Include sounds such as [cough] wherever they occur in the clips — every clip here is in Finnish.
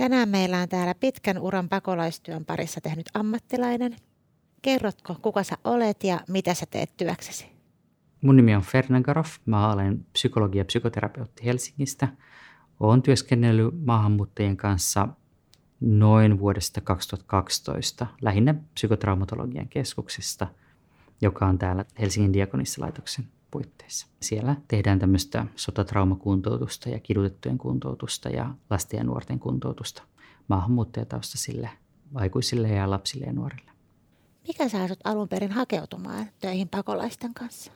Tänään meillä on täällä pitkän uran pakolaistyön parissa tehnyt ammattilainen. Kerrotko, kuka sä olet ja mitä sä teet työksesi? Mun nimi on Fernangarov. Mä olen psykologi ja psykoterapeutti Helsingistä. Olen työskennellyt maahanmuuttajien kanssa noin vuodesta 2012, lähinnä psykotraumatologian keskuksesta, joka on täällä Helsingin diakonissalaitoksen puitteissa. Siellä tehdään tämmöistä sotatraumakuntoutusta ja kidutettujen kuntoutusta ja lasten ja nuorten kuntoutusta maahanmuuttajataustaisille aikuisille ja lapsille ja nuorille. Mikä sä asut alun perin hakeutumaan töihin pakolaisten kanssa?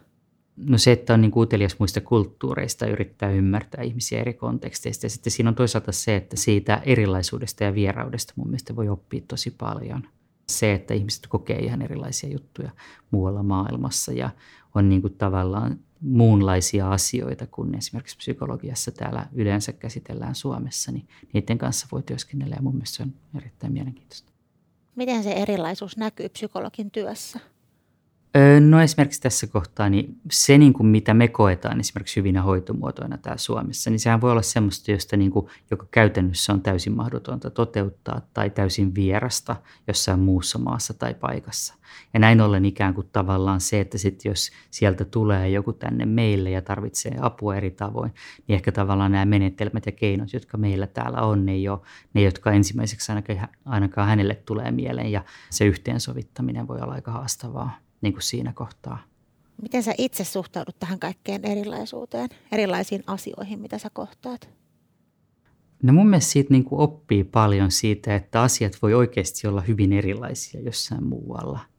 No se, että on niin utelias muista kulttuureista, yrittää ymmärtää ihmisiä eri konteksteista. Ja sitten siinä on toisaalta se, että siitä erilaisuudesta ja vieraudesta mun mielestä voi oppia tosi paljon. Se, että ihmiset kokee ihan erilaisia juttuja muualla maailmassa ja on niin kuin tavallaan muunlaisia asioita kuin esimerkiksi psykologiassa täällä yleensä käsitellään Suomessa, niin niiden kanssa voi työskennellä ja mun mielestä se on erittäin mielenkiintoista. Miten se erilaisuus näkyy psykologin työssä? No esimerkiksi tässä kohtaa, niin se niin kuin mitä me koetaan esimerkiksi hyvinä hoitomuotoina täällä Suomessa, niin sehän voi olla semmoista, josta niin kuin, joka käytännössä on täysin mahdotonta toteuttaa tai täysin vierasta jossain muussa maassa tai paikassa. Ja näin ollen ikään kuin tavallaan se, että sit jos sieltä tulee joku tänne meille ja tarvitsee apua eri tavoin, niin ehkä tavallaan nämä menetelmät ja keinot, jotka meillä täällä on, ne ei ole ne, jotka ensimmäiseksi ainakaan, ainakaan hänelle tulee mieleen ja se yhteensovittaminen voi olla aika haastavaa niin kuin siinä kohtaa. Miten sä itse suhtaudut tähän kaikkeen erilaisuuteen, erilaisiin asioihin, mitä sä kohtaat? No mun mielestä siitä niin kuin oppii paljon siitä, että asiat voi oikeasti olla hyvin erilaisia jossain muualla –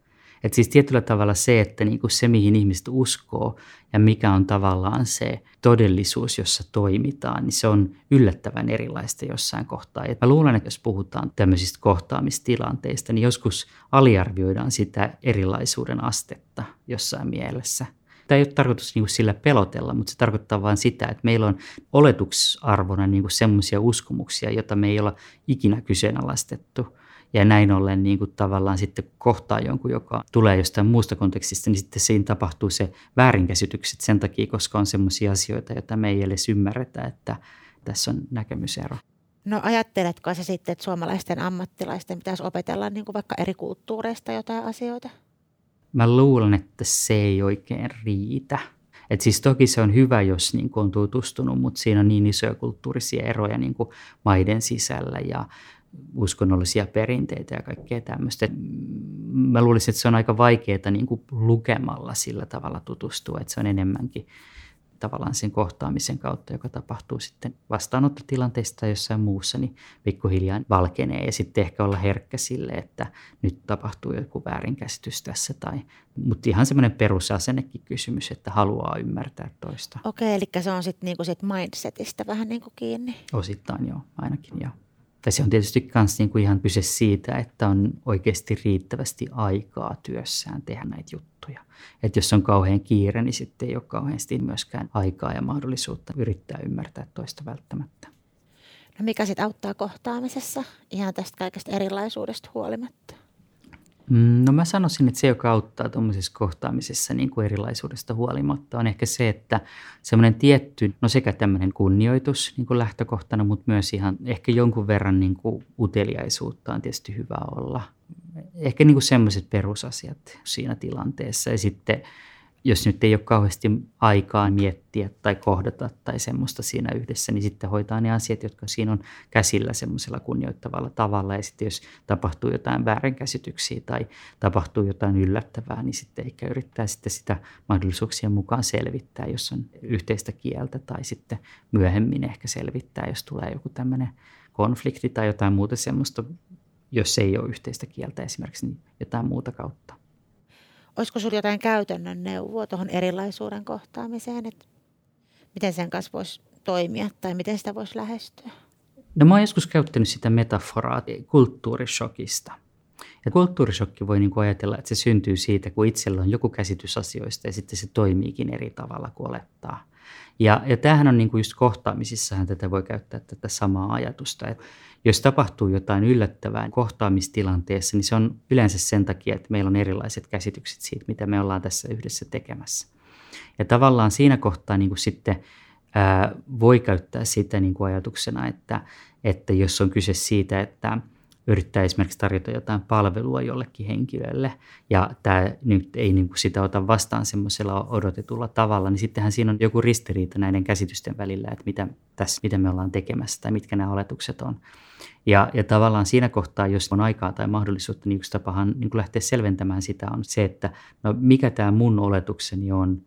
et siis tietyllä tavalla se, että niin kuin se, mihin ihmiset uskoo ja mikä on tavallaan se todellisuus, jossa toimitaan, niin se on yllättävän erilaista jossain kohtaa. Et mä luulen, että jos puhutaan tämmöisistä kohtaamistilanteista, niin joskus aliarvioidaan sitä erilaisuuden astetta jossain mielessä. Tämä ei ole tarkoitus niin sillä pelotella, mutta se tarkoittaa vain sitä, että meillä on oletuksarvona niin semmoisia uskomuksia, joita me ei olla ikinä kyseenalaistettu – ja näin ollen niin kuin tavallaan sitten kohtaa jonkun, joka tulee jostain muusta kontekstista, niin sitten siinä tapahtuu se väärinkäsitykset sen takia, koska on sellaisia asioita, joita me ei edes ymmärretä, että tässä on näkemysero. No ajatteletko se sitten, että suomalaisten ammattilaisten pitäisi opetella niin kuin vaikka eri kulttuureista jotain asioita? Mä luulen, että se ei oikein riitä. Et siis toki se on hyvä, jos niin kuin on tutustunut, mutta siinä on niin isoja kulttuurisia eroja niin kuin maiden sisällä ja uskonnollisia perinteitä ja kaikkea tämmöistä. Mä luulisin, että se on aika vaikeaa niin kuin lukemalla sillä tavalla tutustua, että se on enemmänkin tavallaan sen kohtaamisen kautta, joka tapahtuu sitten vastaanottotilanteessa tai jossain muussa, niin pikkuhiljaa valkenee ja sitten ehkä olla herkkä sille, että nyt tapahtuu joku väärinkäsitys tässä. Tai, mutta ihan semmoinen perusasennekin kysymys, että haluaa ymmärtää toista. Okei, eli se on sitten niinku sit mindsetistä vähän niinku kiinni. Osittain joo, ainakin joo. Tai se on tietysti myös niin kuin ihan kyse siitä, että on oikeasti riittävästi aikaa työssään tehdä näitä juttuja. Että jos on kauhean kiire, niin sitten ei ole kauheasti myöskään aikaa ja mahdollisuutta yrittää ymmärtää toista välttämättä. No mikä sitten auttaa kohtaamisessa ihan tästä kaikesta erilaisuudesta huolimatta? Mm, no mä sanoisin, että se, joka auttaa tuommoisessa kohtaamisessa niin kuin erilaisuudesta huolimatta, on ehkä se, että semmoinen tietty, no sekä tämmöinen kunnioitus niin kuin lähtökohtana, mutta myös ihan ehkä jonkun verran niin kuin uteliaisuutta on tietysti hyvä olla. Ehkä niin kuin semmoiset perusasiat siinä tilanteessa ja sitten jos nyt ei ole kauheasti aikaa miettiä tai kohdata tai semmoista siinä yhdessä, niin sitten hoitaa ne asiat, jotka siinä on käsillä semmoisella kunnioittavalla tavalla. Ja sitten jos tapahtuu jotain väärinkäsityksiä tai tapahtuu jotain yllättävää, niin sitten eikä yrittää sitten sitä mahdollisuuksien mukaan selvittää, jos on yhteistä kieltä tai sitten myöhemmin ehkä selvittää, jos tulee joku tämmöinen konflikti tai jotain muuta semmoista, jos ei ole yhteistä kieltä esimerkiksi, niin jotain muuta kautta. Olisiko sinulla jotain käytännön neuvoa tuohon erilaisuuden kohtaamiseen, että miten sen kanssa voisi toimia tai miten sitä voisi lähestyä? No mä oon joskus käyttänyt sitä metaforaa kulttuurishokista. Ja kulttuurishokki voi niin kuin ajatella, että se syntyy siitä, kun itsellä on joku käsitys asioista ja sitten se toimiikin eri tavalla kuin olettaa. Ja, ja tämähän on niin kuin just kohtaamisissahan tätä voi käyttää tätä samaa ajatusta. Että jos tapahtuu jotain yllättävää kohtaamistilanteessa, niin se on yleensä sen takia, että meillä on erilaiset käsitykset siitä, mitä me ollaan tässä yhdessä tekemässä. Ja tavallaan siinä kohtaa niin kuin sitten ää, voi käyttää sitä niin kuin ajatuksena, että, että jos on kyse siitä, että yrittää esimerkiksi tarjota jotain palvelua jollekin henkilölle ja tämä nyt ei niin kuin sitä ota vastaan semmoisella odotetulla tavalla, niin sittenhän siinä on joku ristiriita näiden käsitysten välillä, että mitä, tässä, mitä me ollaan tekemässä tai mitkä nämä oletukset on. Ja, ja tavallaan siinä kohtaa, jos on aikaa tai mahdollisuutta, niin yksi tapahan niin kuin lähteä selventämään sitä on se, että no mikä tämä mun oletukseni on,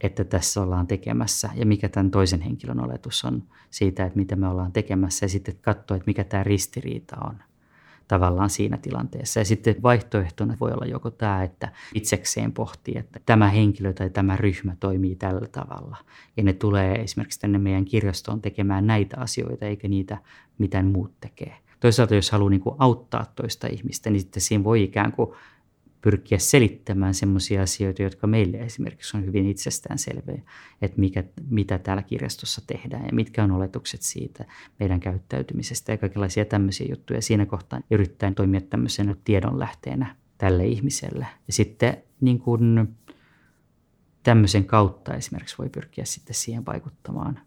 että tässä ollaan tekemässä ja mikä tämän toisen henkilön oletus on siitä, että mitä me ollaan tekemässä ja sitten katsoa, että mikä tämä ristiriita on tavallaan siinä tilanteessa. Ja sitten vaihtoehtona voi olla joko tämä, että itsekseen pohtii, että tämä henkilö tai tämä ryhmä toimii tällä tavalla. Ja ne tulee esimerkiksi tänne meidän kirjastoon tekemään näitä asioita, eikä niitä, mitä muut tekee. Toisaalta jos haluaa niin kuin auttaa toista ihmistä, niin sitten siinä voi ikään kuin pyrkiä selittämään sellaisia asioita, jotka meille esimerkiksi on hyvin itsestäänselviä, että mikä, mitä täällä kirjastossa tehdään ja mitkä on oletukset siitä meidän käyttäytymisestä ja kaikenlaisia tämmöisiä juttuja. Siinä kohtaa yrittäen toimia tämmöisenä tiedonlähteenä tälle ihmiselle. Ja sitten niin kuin tämmöisen kautta esimerkiksi voi pyrkiä sitten siihen vaikuttamaan.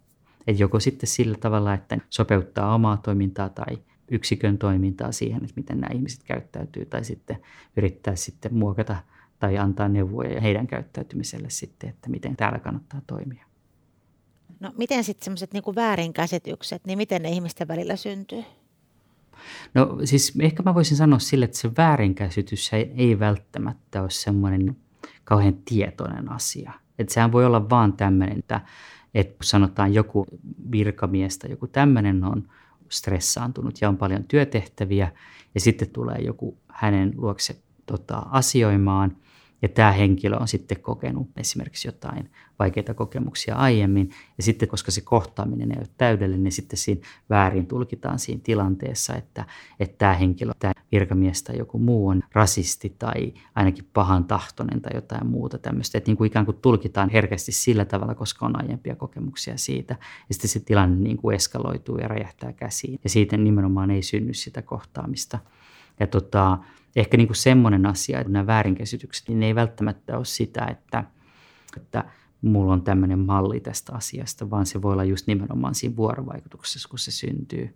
Että joko sitten sillä tavalla, että sopeuttaa omaa toimintaa tai yksikön toimintaa siihen, että miten nämä ihmiset käyttäytyy, tai sitten yrittää sitten muokata tai antaa neuvoja heidän käyttäytymiselle sitten, että miten täällä kannattaa toimia. No miten sitten semmoiset niin väärinkäsitykset, niin miten ne ihmisten välillä syntyy? No siis ehkä mä voisin sanoa sille, että se väärinkäsitys ei välttämättä ole semmoinen kauhean tietoinen asia. Että sehän voi olla vaan tämmöinen, että, että sanotaan joku virkamies tai joku tämmöinen on stressaantunut ja on paljon työtehtäviä ja sitten tulee joku hänen luokse tota, asioimaan – ja tämä henkilö on sitten kokenut esimerkiksi jotain vaikeita kokemuksia aiemmin. Ja sitten, koska se kohtaaminen ei ole täydellinen, niin sitten siinä väärin tulkitaan siinä tilanteessa, että, että tämä henkilö, tämä virkamies tai joku muu on rasisti tai ainakin pahan tahtoinen tai jotain muuta tämmöistä. Että niin kuin ikään kuin tulkitaan herkästi sillä tavalla, koska on aiempia kokemuksia siitä. Ja sitten se tilanne niin kuin eskaloituu ja räjähtää käsiin. Ja siitä nimenomaan ei synny sitä kohtaamista. Ja tota, ehkä niin kuin semmoinen asia, että nämä väärinkäsitykset, niin ne ei välttämättä ole sitä, että, että mulla on tämmöinen malli tästä asiasta, vaan se voi olla just nimenomaan siinä vuorovaikutuksessa, kun se syntyy.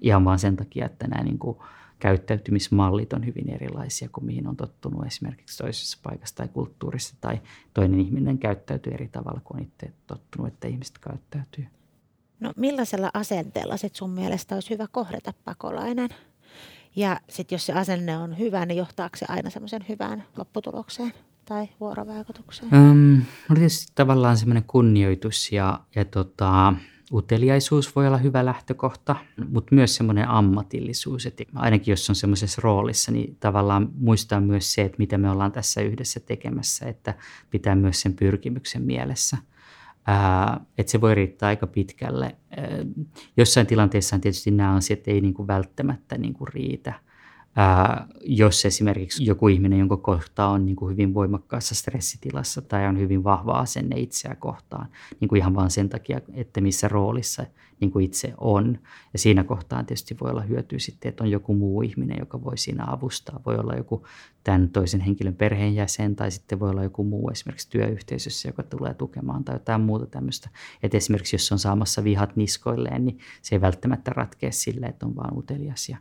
Ihan vaan sen takia, että nämä niin kuin käyttäytymismallit on hyvin erilaisia kuin mihin on tottunut esimerkiksi toisessa paikassa tai kulttuurissa, tai toinen ihminen käyttäytyy eri tavalla kuin itse tottunut, että ihmiset käyttäytyy. No millaisella asenteella sit sun mielestä olisi hyvä kohdata pakolainen? Ja sitten jos se asenne on hyvä, niin johtaako se aina semmoisen hyvään lopputulokseen tai vuorovaikutukseen? Um, no tietysti tavallaan semmoinen kunnioitus ja, ja tota, uteliaisuus voi olla hyvä lähtökohta, mutta myös semmoinen ammatillisuus, että ainakin jos on semmoisessa roolissa, niin tavallaan muistaa myös se, että mitä me ollaan tässä yhdessä tekemässä, että pitää myös sen pyrkimyksen mielessä – että se voi riittää aika pitkälle. jossain tilanteessa tietysti nämä asiat ei niin kuin välttämättä niin kuin riitä. Ää, jos esimerkiksi joku ihminen, jonka kohtaa on niin kuin hyvin voimakkaassa stressitilassa tai on hyvin vahva asenne itseä kohtaan, niin kuin ihan vain sen takia, että missä roolissa niin kuin itse on. Ja siinä kohtaa tietysti voi olla hyötyä sitten, että on joku muu ihminen, joka voi siinä avustaa. Voi olla joku tämän toisen henkilön perheenjäsen tai sitten voi olla joku muu esimerkiksi työyhteisössä, joka tulee tukemaan tai jotain muuta tämmöistä. Että esimerkiksi jos on saamassa vihat niskoilleen, niin se ei välttämättä ratkea sille, että on vaan utelias ja,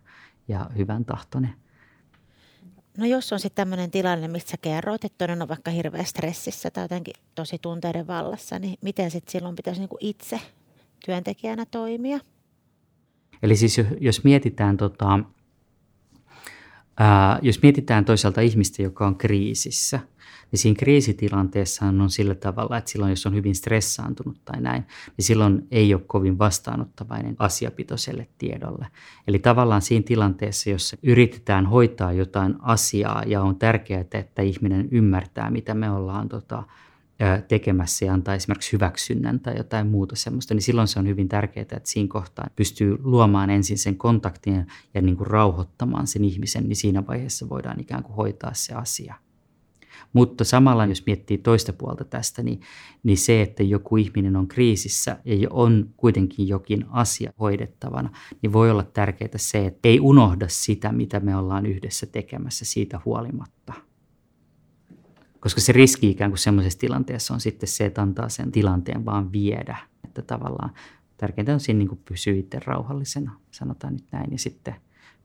ja hyvän tahtoinen. No jos on sitten tämmöinen tilanne, mistä sä kerroit, että toinen on vaikka hirveä stressissä tai jotenkin tosi tunteiden vallassa, niin miten sitten silloin pitäisi niinku itse työntekijänä toimia? Eli siis jos mietitään, tota, ää, jos mietitään toisaalta ihmistä, joka on kriisissä – niin siinä kriisitilanteessa on sillä tavalla, että silloin jos on hyvin stressaantunut tai näin, niin silloin ei ole kovin vastaanottavainen asiapitoiselle tiedolle. Eli tavallaan siinä tilanteessa, jos yritetään hoitaa jotain asiaa ja on tärkeää, että ihminen ymmärtää, mitä me ollaan tota, tekemässä ja antaa esimerkiksi hyväksynnän tai jotain muuta semmoista, niin silloin se on hyvin tärkeää, että siinä kohtaa pystyy luomaan ensin sen kontaktin ja niin kuin rauhoittamaan sen ihmisen, niin siinä vaiheessa voidaan ikään kuin hoitaa se asia. Mutta samalla, jos miettii toista puolta tästä, niin, niin se, että joku ihminen on kriisissä ja on kuitenkin jokin asia hoidettavana, niin voi olla tärkeää se, että ei unohda sitä, mitä me ollaan yhdessä tekemässä siitä huolimatta. Koska se riski ikään kuin semmoisessa tilanteessa on sitten se, että antaa sen tilanteen vaan viedä. että tavallaan tärkeintä on siinä niin kuin pysyä itse rauhallisena, sanotaan nyt näin, ja sitten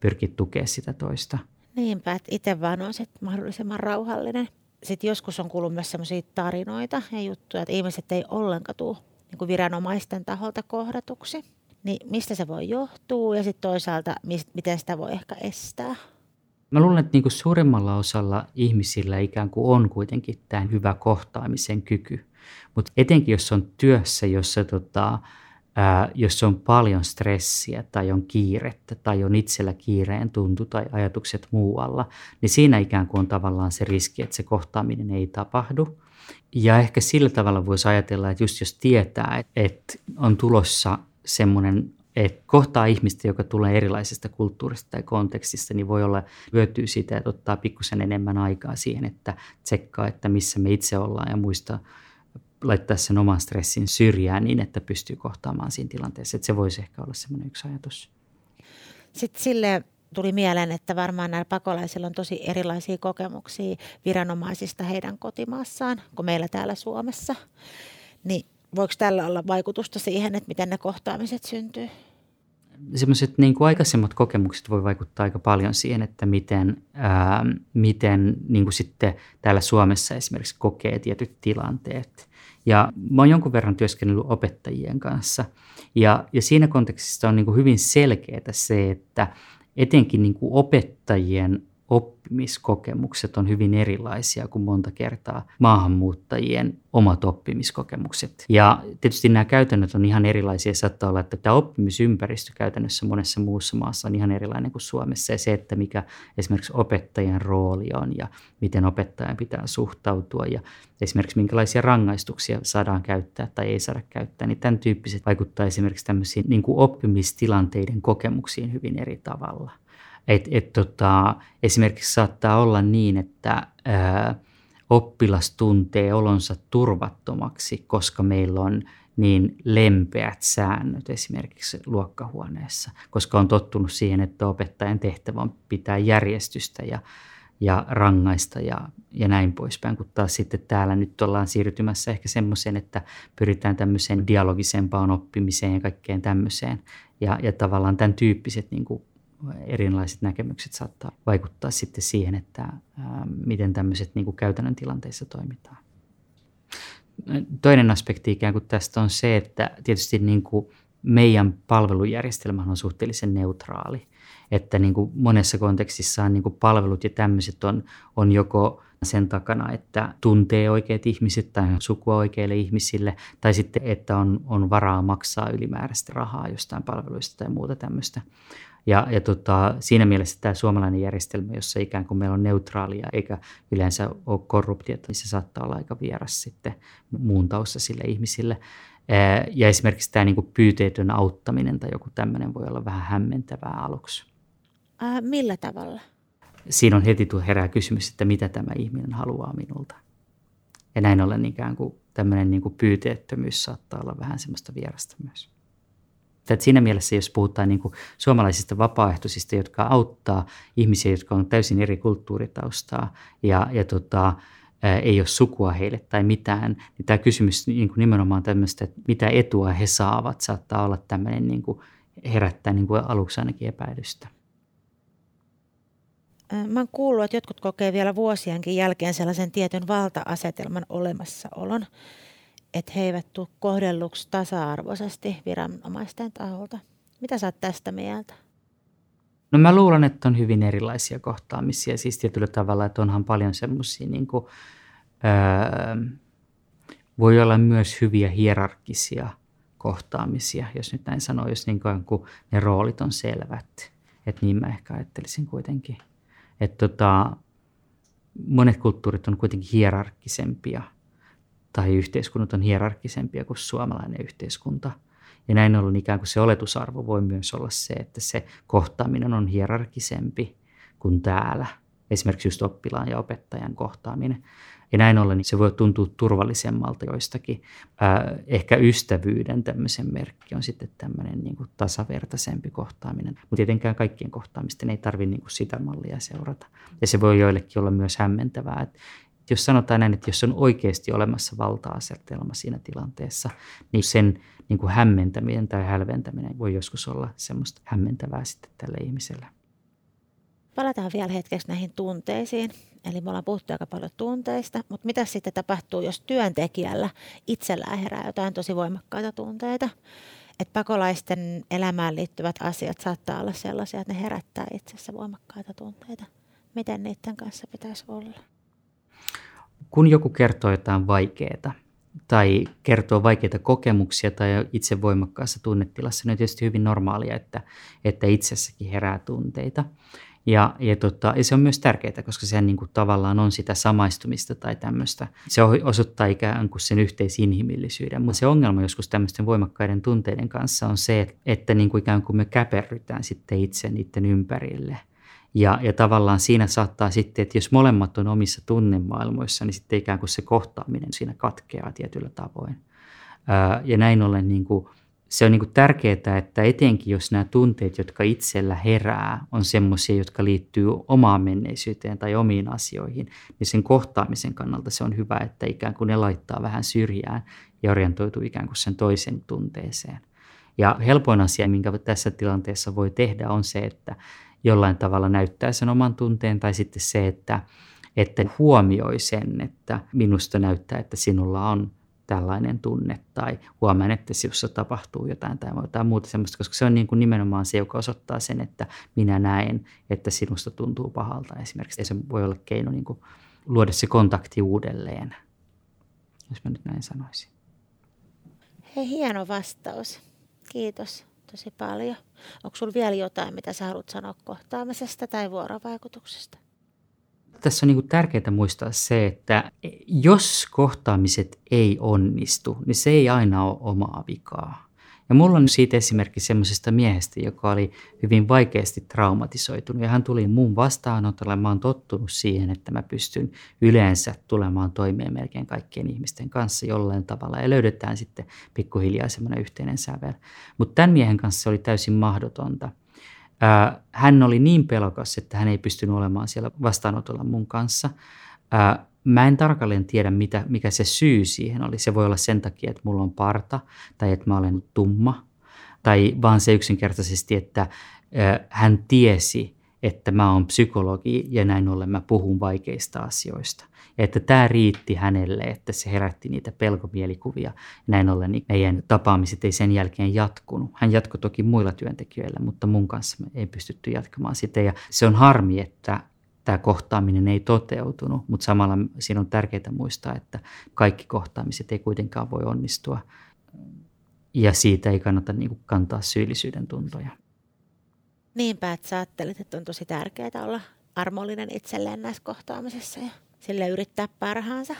pyrkiä tukemaan sitä toista. Niinpä, että itse vaan on sit mahdollisimman rauhallinen. Sitten joskus on kuullut myös sellaisia tarinoita ja juttuja, että ihmiset ei ollenkaan tule niin kuin viranomaisten taholta kohdatuksi. Niin mistä se voi johtua ja sitten toisaalta miten sitä voi ehkä estää? Mä luulen, että niinku suurimmalla osalla ihmisillä ikään kuin on kuitenkin tämä hyvä kohtaamisen kyky. Mutta etenkin jos on työssä, jossa tota, ää, jos on paljon stressiä tai on kiirettä tai on itsellä kiireen tuntu tai ajatukset muualla, niin siinä ikään kuin on tavallaan se riski, että se kohtaaminen ei tapahdu. Ja ehkä sillä tavalla voisi ajatella, että just jos tietää, että on tulossa semmoinen että kohtaa ihmistä, joka tulee erilaisesta kulttuurista tai kontekstista, niin voi olla hyötyä siitä, että ottaa pikkusen enemmän aikaa siihen, että tsekkaa, että missä me itse ollaan ja muista laittaa sen oman stressin syrjään niin, että pystyy kohtaamaan siinä tilanteessa. Että se voisi ehkä olla semmoinen yksi ajatus. Sitten sille tuli mieleen, että varmaan näillä pakolaisilla on tosi erilaisia kokemuksia viranomaisista heidän kotimaassaan kuin meillä täällä Suomessa. Niin voiko tällä olla vaikutusta siihen, että miten ne kohtaamiset syntyy? Semmoiset niin kuin aikaisemmat kokemukset voi vaikuttaa aika paljon siihen, että miten, ää, miten niin kuin sitten täällä Suomessa esimerkiksi kokee tietyt tilanteet. Ja mä oon jonkun verran työskennellyt opettajien kanssa. Ja, ja siinä kontekstissa on niin kuin hyvin selkeää se, että etenkin niin kuin opettajien oppimiskokemukset on hyvin erilaisia kuin monta kertaa maahanmuuttajien omat oppimiskokemukset. Ja tietysti nämä käytännöt on ihan erilaisia. Saattaa olla, että tämä oppimisympäristö käytännössä monessa muussa maassa on ihan erilainen kuin Suomessa. Ja se, että mikä esimerkiksi opettajan rooli on ja miten opettajan pitää suhtautua ja esimerkiksi minkälaisia rangaistuksia saadaan käyttää tai ei saada käyttää, niin tämän tyyppiset vaikuttaa esimerkiksi tämmöisiin niin kuin oppimistilanteiden kokemuksiin hyvin eri tavalla. Et, et tota, esimerkiksi saattaa olla niin, että ää, oppilas tuntee olonsa turvattomaksi, koska meillä on niin lempeät säännöt esimerkiksi luokkahuoneessa, koska on tottunut siihen, että opettajan tehtävä on pitää järjestystä ja, ja rangaista ja, ja näin poispäin, kun taas sitten täällä nyt ollaan siirtymässä ehkä semmoiseen, että pyritään tämmöiseen dialogisempaan oppimiseen ja kaikkeen tämmöiseen. Ja, ja tavallaan tämän tyyppiset niin kuin erilaiset näkemykset saattaa vaikuttaa sitten siihen, että miten tämmöiset niin kuin käytännön tilanteissa toimitaan. Toinen aspekti ikään kuin tästä on se, että tietysti niin kuin meidän palvelujärjestelmä on suhteellisen neutraali. Että niin kuin monessa kontekstissa niin kuin palvelut ja tämmöiset on, on joko sen takana, että tuntee oikeat ihmiset tai sukua oikeille ihmisille, tai sitten, että on, on varaa maksaa ylimääräistä rahaa jostain palveluista tai muuta tämmöistä. Ja, ja tota, siinä mielessä tämä suomalainen järjestelmä, jossa ikään kuin meillä on neutraalia eikä yleensä ole korruptiota, niin se saattaa olla aika vieras sitten muun sille ihmisille. Ja esimerkiksi tämä niin pyyteetön auttaminen tai joku tämmöinen voi olla vähän hämmentävää aluksi. Äh, millä tavalla? Siinä on heti herää kysymys, että mitä tämä ihminen haluaa minulta. Ja näin ollen ikään kuin tämmöinen niin kuin pyyteettömyys saattaa olla vähän semmoista vierasta myös. Että siinä mielessä, jos puhutaan niin kuin suomalaisista vapaaehtoisista, jotka auttaa ihmisiä, jotka on täysin eri kulttuuritaustaa ja, ja tota, ei ole sukua heille tai mitään, niin tämä kysymys niin kuin nimenomaan tämmöistä, että mitä etua he saavat, saattaa olla tämmöinen niin kuin herättää niin kuin aluksi ainakin epäilystä. Mä oon kuullut, että jotkut kokee vielä vuosienkin jälkeen sellaisen tietyn valta-asetelman olemassaolon että he eivät tule kohdelluksi tasa-arvoisesti viranomaisten taholta. Mitä sä oot tästä mieltä? No mä luulen, että on hyvin erilaisia kohtaamisia. Siis tietyllä tavalla, että onhan paljon semmoisia, niin kuin, öö, voi olla myös hyviä hierarkisia kohtaamisia, jos nyt näin sanoo, jos niin kuin ne roolit on selvät. Että niin mä ehkä ajattelisin kuitenkin. Että tota, monet kulttuurit on kuitenkin hierarkkisempia – tai yhteiskunnat on hierarkkisempia kuin suomalainen yhteiskunta. Ja näin ollen ikään kuin se oletusarvo voi myös olla se, että se kohtaaminen on hierarkisempi kuin täällä. Esimerkiksi just oppilaan ja opettajan kohtaaminen. Ja näin ollen niin se voi tuntua turvallisemmalta joistakin. Ää, ehkä ystävyyden tämmöisen merkki on sitten tämmöinen niin kuin tasavertaisempi kohtaaminen. Mutta tietenkään kaikkien kohtaamisten ei tarvitse niin sitä mallia seurata. Ja se voi joillekin olla myös hämmentävää, että Jos sanotaan näin, että jos on oikeasti olemassa valta-asetelma siinä tilanteessa, niin sen niin kuin hämmentäminen tai hälventäminen voi joskus olla semmoista hämmentävää sitten tälle ihmiselle. Palataan vielä hetkeksi näihin tunteisiin. Eli me ollaan puhuttu aika paljon tunteista, mutta mitä sitten tapahtuu, jos työntekijällä itsellään herää jotain tosi voimakkaita tunteita? Että pakolaisten elämään liittyvät asiat saattaa olla sellaisia, että ne herättää itsessä voimakkaita tunteita. Miten niiden kanssa pitäisi olla? Kun joku kertoo jotain vaikeaa, tai kertoo vaikeita kokemuksia tai itse voimakkaassa tunnetilassa, niin on tietysti hyvin normaalia, että, että itsessäkin herää tunteita. Ja, ja, tota, ja se on myös tärkeää, koska se niin kuin tavallaan on sitä samaistumista tai tämmöistä. Se osoittaa ikään kuin sen yhteisinhimillisyyden. Mutta se ongelma joskus tämmöisten voimakkaiden tunteiden kanssa on se, että, että niin kuin ikään kuin me käperrytään sitten itse niiden ympärille. Ja, ja tavallaan siinä saattaa sitten, että jos molemmat on omissa tunnemaailmoissa, niin sitten ikään kuin se kohtaaminen siinä katkeaa tietyllä tavoin. Ää, ja näin ollen niin kuin, se on niin kuin tärkeää, että etenkin jos nämä tunteet, jotka itsellä herää, on semmoisia, jotka liittyy omaan menneisyyteen tai omiin asioihin, niin sen kohtaamisen kannalta se on hyvä, että ikään kuin ne laittaa vähän syrjään ja orientoituu ikään kuin sen toisen tunteeseen. Ja helpoin asia, minkä tässä tilanteessa voi tehdä, on se, että jollain tavalla näyttää sen oman tunteen tai sitten se, että, että huomioi sen, että minusta näyttää, että sinulla on tällainen tunne tai huomaan, että sinussa tapahtuu jotain tai jotain muuta semmoista, koska se on niin kuin nimenomaan se, joka osoittaa sen, että minä näen, että sinusta tuntuu pahalta esimerkiksi. Ja se voi olla keino niin kuin luoda se kontakti uudelleen, jos mä nyt näin sanoisin. Hei, hieno vastaus. Kiitos tosi paljon. Onko sinulla vielä jotain, mitä sä haluat sanoa kohtaamisesta tai vuorovaikutuksesta? Tässä on niin tärkeää muistaa se, että jos kohtaamiset ei onnistu, niin se ei aina ole omaa vikaa. Ja mulla on siitä esimerkki semmoisesta miehestä, joka oli hyvin vaikeasti traumatisoitunut. Ja hän tuli muun vastaanotolle. Mä oon tottunut siihen, että mä pystyn yleensä tulemaan toimeen melkein kaikkien ihmisten kanssa jollain tavalla. Ja löydetään sitten pikkuhiljaa semmoinen yhteinen sävel. Mutta tämän miehen kanssa se oli täysin mahdotonta – hän oli niin pelokas, että hän ei pystynyt olemaan siellä vastaanotolla mun kanssa. Mä en tarkalleen tiedä, mitä, mikä se syy siihen oli. Se voi olla sen takia, että mulla on parta tai että mä olen tumma. Tai vaan se yksinkertaisesti, että hän tiesi, että mä oon psykologi ja näin ollen mä puhun vaikeista asioista. Ja että tämä riitti hänelle, että se herätti niitä pelkomielikuvia. Näin ollen niin meidän tapaamiset ei sen jälkeen jatkunut. Hän jatkoi toki muilla työntekijöillä, mutta mun kanssa me ei pystytty jatkamaan sitä. Ja se on harmi, että tämä kohtaaminen ei toteutunut, mutta samalla siinä on tärkeää muistaa, että kaikki kohtaamiset ei kuitenkaan voi onnistua. Ja siitä ei kannata niin kuin kantaa syyllisyyden tuntoja. Niinpä, että sä ajattelit, että on tosi tärkeää olla armollinen itselleen näissä kohtaamisissa ja sille yrittää parhaansa.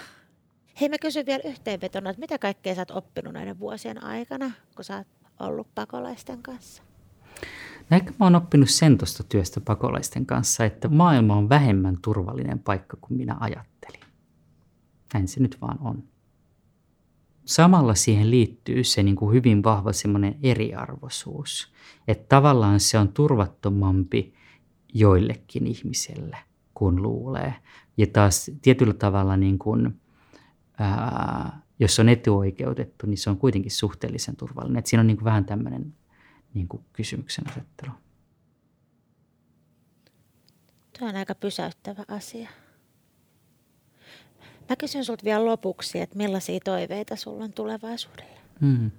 Hei, mä kysyn vielä yhteenvetona, että mitä kaikkea sä oot oppinut näiden vuosien aikana, kun sä oot ollut pakolaisten kanssa? Ehkä mä oon oppinut sen tuosta työstä pakolaisten kanssa, että maailma on vähemmän turvallinen paikka kuin minä ajattelin. Näin se nyt vaan on. Samalla siihen liittyy se niin kuin hyvin vahva semmoinen eriarvoisuus, että tavallaan se on turvattomampi joillekin ihmisille kuin luulee. Ja taas tietyllä tavalla, niin kuin, ää, jos on etuoikeutettu, niin se on kuitenkin suhteellisen turvallinen. Että siinä on niin kuin vähän tämmöinen niin kuin kysymyksen asettelu. Tuo on aika pysäyttävä asia. Mä kysyn sinulta vielä lopuksi, että millaisia toiveita sulla on tulevaisuudelle? Hmm.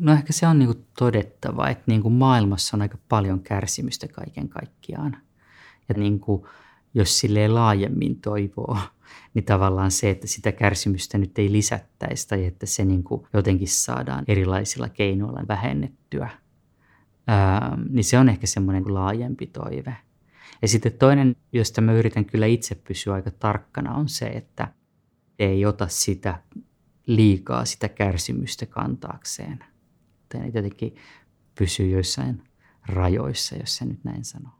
No ehkä se on niinku todettava, että niinku maailmassa on aika paljon kärsimystä kaiken kaikkiaan. Ja niinku, jos sille laajemmin toivoo, [laughs] niin tavallaan se, että sitä kärsimystä nyt ei lisättäisi tai että se niinku jotenkin saadaan erilaisilla keinoilla vähennettyä, ää, niin se on ehkä semmoinen laajempi toive. Ja sitten toinen, josta mä yritän kyllä itse pysyä aika tarkkana, on se, että ei ota sitä liikaa sitä kärsimystä kantaakseen. Että jotenkin pysyy joissain rajoissa, jos se nyt näin sanoo.